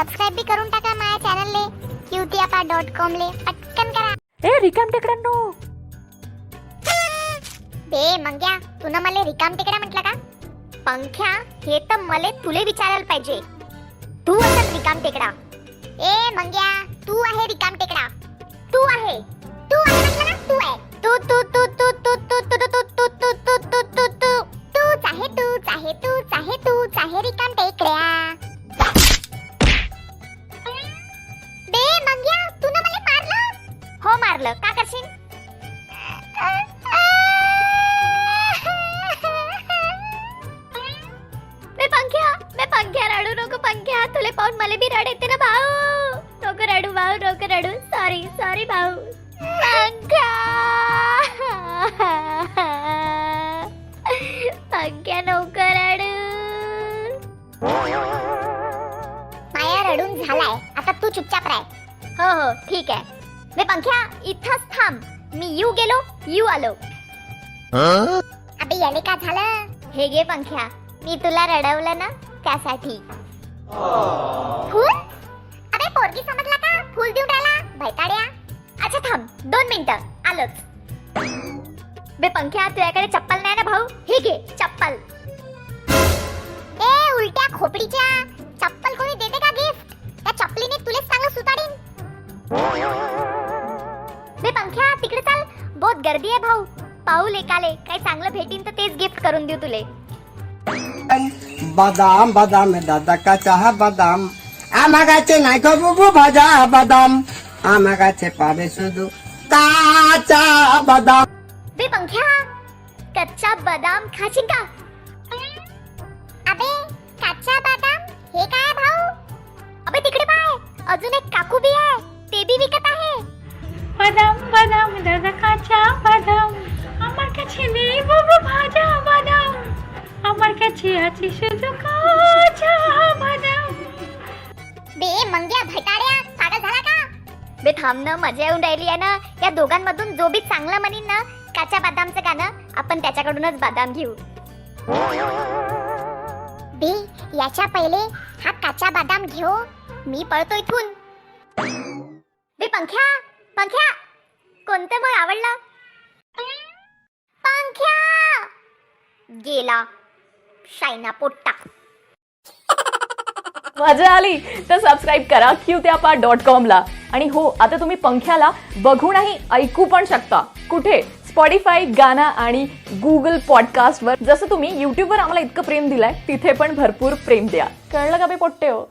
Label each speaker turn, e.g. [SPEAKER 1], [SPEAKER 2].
[SPEAKER 1] Subscribe बी करून टाका माझ्या चॅनलले क्यूतियापा डॉट कॉम ले पटकन करा
[SPEAKER 2] ए रिकाम टेकड्यांनो
[SPEAKER 1] बे मंग्या तुनं मला रिकाम टेकडा म्हटलं का पंख्या हे तर मले तुले विचारायला पाहिजे तू असत रिकाम टेकडा ए मंग्या तू आहे रिकाम टेकडा तू आहे तू आहे म्हटलं ना तू आहे तू तू तू तू तू तू तू तू तू तू तू तू तू तू तूच आहे तूच आहे तूच आहे तूच आहे रिकाम मारलं का करशील? बे पंख्या मी पंख्या रडू नको पंख्या. तुले पाहून मला बी रड येते ना भाऊ. नको रडू भाऊ नको रडू. सॉरी सॉरी भाऊ. पंख्या. पंख्या नको रडू. माया रडून झालाय. आता तू चुपचाप राह. हो हो ठीक आहे. बे पंख्या इथंच थांब मी येऊ गेलो येऊ आलो अबे याले का झालं हे घे पंख्या मी तुला रडवलं ना त्यासाठी फूल अबे पोरगी समजला का फूल देऊन राहिला भैताड्या अच्छा थांब दोन मिनिटं आलोच बे पंख्या तुझ्याकडे चप्पल नाही ना भाऊ हे घे चप्पल ए उलट्या खोपडीच्या बे पंख्या तिकडे चाल. बहुत गर्दी आहे भाऊ. पाहू लेकाले काय चांगलं भेटीन तर तेच गिफ्ट करून देऊ तुले.
[SPEAKER 3] बदाम बदाम दादा का चहा बदाम. आमागाचे नाही का बुबू भाजा बदाम? आमागाचे पावे सुदू. काचा बदाम.
[SPEAKER 1] बे पंख्या कच्चा बदाम खाशील का?
[SPEAKER 2] বাদাম বাদাম দাদা কাঁচা বাদাম আমার কাছে নেই বাবু ভাজা বাদাম আমার কাছে আছে শুধু কাঁচা বাদাম
[SPEAKER 1] बे मंग्या भटाड्या पागल झाला का बे थांब ना मजा येऊन राहिली आहे ना या दोघांमधून जो बी चांगला म्हणीन ना काच्या बदामचं गाणं आपण त्याच्याकडूनच बदाम घेऊ बे याच्या पहिले हा काचा बदाम घेऊ मी पळतो इथून बे पंख्या पंख्या. कोणतं मग आवडलं? पंख्या. गेला. शायना पोट्टा.
[SPEAKER 2] मजा आली तर सबस्क्राईब करा. क्यूत्यापा डॉट कॉमला आणि हो आता तुम्ही पंख्याला बघूनही ऐकू पण शकता. कुठे? स्पॉटीफाय गाना आणि गुगल पॉडकास्टवर जसं तुम्ही यूट्यूबवर आम्हाला इतकं प्रेम दिलंय तिथे पण भरपूर प्रेम द्या. कळलं का बे पोट्टे हो?